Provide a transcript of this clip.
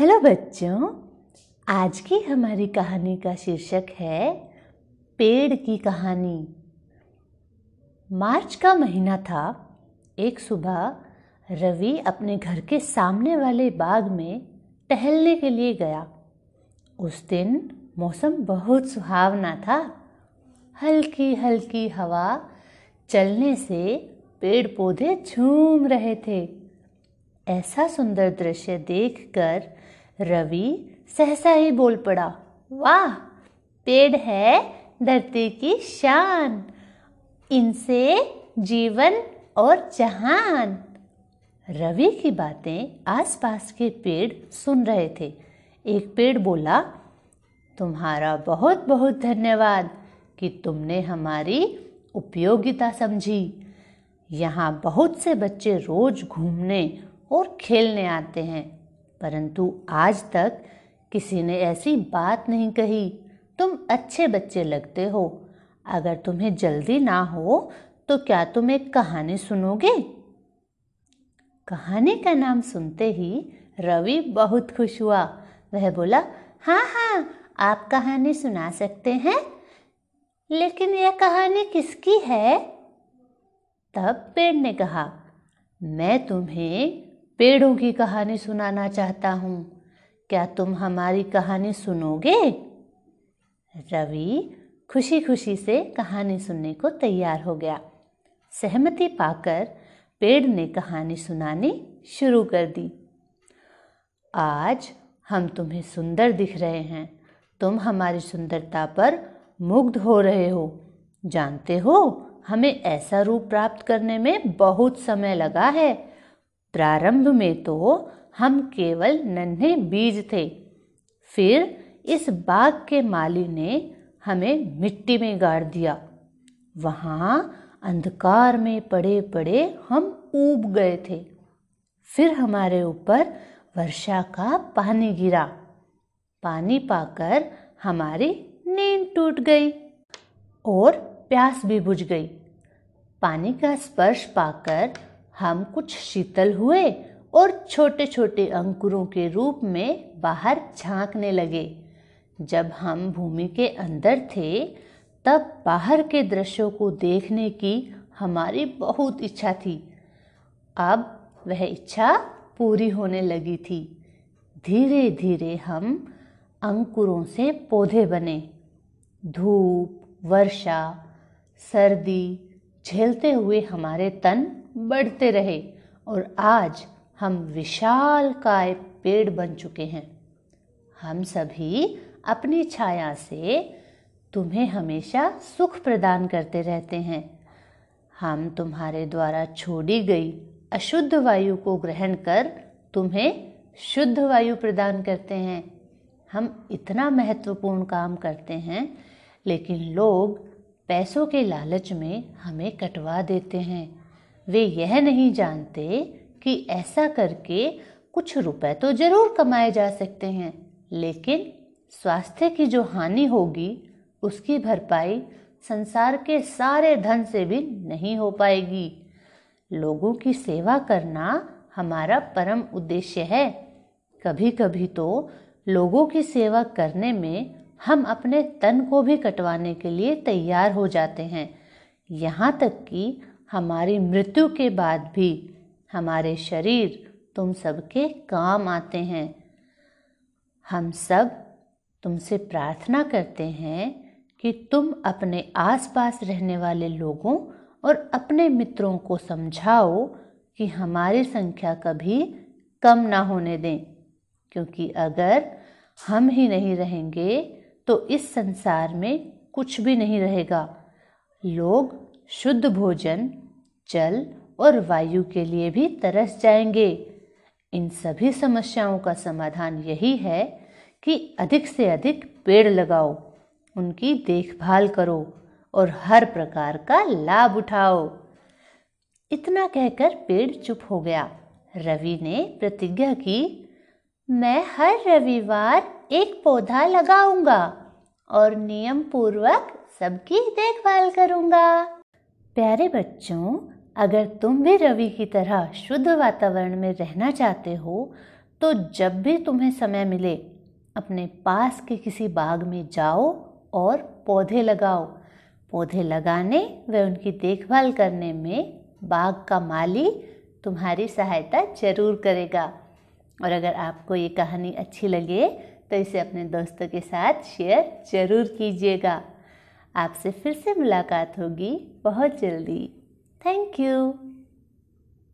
Hello बच्चों, आज की हमारी कहानी का शीर्षक है पेड़ की कहानी। मार्च का महीना था। एक सुबह रवि अपने घर के सामने वाले बाग में टहलने के लिए गया। उस दिन मौसम बहुत सुहावना था। हल्की हल्की हवा चलने से पेड़ पौधे झूम रहे थे। ऐसा सुंदर दृश्य देखकर रवि सहसा ही बोल पड़ा, वाह, पेड़ है, धरती की शान, इनसे जीवन और जहान। रवि की बातें आसपास के पेड़ सुन रहे थे। एक पेड़ बोला, तुम्हारा बहुत बहुत धन्यवाद कि तुमने हमारी उपयोगिता समझी। यहाँ बहुत से बच्चे रोज घूमने और खेलने आते हैं। परंतु आज तक किसी ने ऐसी बात नहीं कही। तुम अच्छे बच्चे लगते हो। अगर तुम्हें जल्दी ना हो तो क्या तुम एक कहानी सुनोगे? कहानी का नाम सुनते ही रवि बहुत खुश हुआ। वह बोला हाँ हाँ आप कहानी सुना सकते हैं। लेकिन यह कहानी किसकी है? तब पेड़ ने कहा, मैं तुम्हें पेड़ों की कहानी सुनाना चाहता हूँ। क्या तुम हमारी कहानी सुनोगे? रवि खुशी खुशी से कहानी सुनने को तैयार हो गया। सहमति पाकर पेड़ ने कहानी सुनानी शुरू कर दी। आज हम तुम्हें सुंदर दिख रहे हैं। तुम हमारी सुंदरता पर मुग्ध हो रहे हो। जानते हो, हमें ऐसा रूप प्राप्त करने में बहुत समय लगा है। प्रारंभ में तो हम केवल नन्हे बीज थे। फिर इस बाग के माली ने हमें मिट्टी में गाड़ दिया। वहाँ अंधकार में पड़े पड़े हम ऊब गए थे। फिर हमारे ऊपर वर्षा का पानी गिरा। पानी पाकर हमारी नींद टूट गई और प्यास भी बुझ गई। पानी का स्पर्श पाकर हम कुछ शीतल हुए और छोटे छोटे अंकुरों के रूप में बाहर झांकने लगे। जब हम भूमि के अंदर थे, तब बाहर के दृश्यों को देखने की हमारी बहुत इच्छा थी। अब वह इच्छा पूरी होने लगी थी। धीरे धीरे हम अंकुरों से पौधे बने। धूप, वर्षा, सर्दी, झेलते हुए हमारे तन बढ़ते रहे और आज हम विशाल काय पेड़ बन चुके हैं। हम सभी अपनी छाया से तुम्हें हमेशा सुख प्रदान करते रहते हैं। हम तुम्हारे द्वारा छोड़ी गई अशुद्ध वायु को ग्रहण कर तुम्हें शुद्ध वायु प्रदान करते हैं। हम इतना महत्वपूर्ण काम करते हैं, लेकिन लोग पैसों के लालच में हमें कटवा देते हैं। वे यह नहीं जानते कि ऐसा करके कुछ रुपए तो ज़रूर कमाए जा सकते हैं, लेकिन स्वास्थ्य की जो हानि होगी, उसकी भरपाई संसार के सारे धन से भी नहीं हो पाएगी। लोगों की सेवा करना हमारा परम उद्देश्य है। कभी कभी तो लोगों की सेवा करने में हम अपने तन को भी कटवाने के लिए तैयार हो जाते हैं। यहाँ तक कि हमारी मृत्यु के बाद भी हमारे शरीर तुम सबके काम आते हैं। हम सब तुमसे प्रार्थना करते हैं कि तुम अपने आसपास रहने वाले लोगों और अपने मित्रों को समझाओ कि हमारी संख्या कभी कम ना होने दें, क्योंकि अगर हम ही नहीं रहेंगे तो इस संसार में कुछ भी नहीं रहेगा। लोग शुद्ध भोजन जल और वायु के लिए भी तरस जाएँगे। इन सभी समस्याओं का समाधान यही है कि अधिक से अधिक पेड़ लगाओ, उनकी देखभाल करो और हर प्रकार का लाभ उठाओ। इतना कहकर पेड़ चुप हो गया। रवि ने प्रतिज्ञा की, मैं हर रविवार एक पौधा लगाऊँगा और नियम पूर्वक सबकी देखभाल करूँगा। प्यारे बच्चों अगर तुम भी रवि की तरह शुद्ध वातावरण में रहना चाहते हो तो जब भी तुम्हें समय मिले, अपने पास के किसी बाग में जाओ और पौधे लगाओ। पौधे लगाने व उनकी देखभाल करने में बाग का माली तुम्हारी सहायता ज़रूर करेगा। और अगर आपको ये कहानी अच्छी लगे तो इसे अपने दोस्तों के साथ शेयर ज़रूर कीजिएगा। आपसे फिर से मुलाकात होगी। बहुत जल्दी। Thank you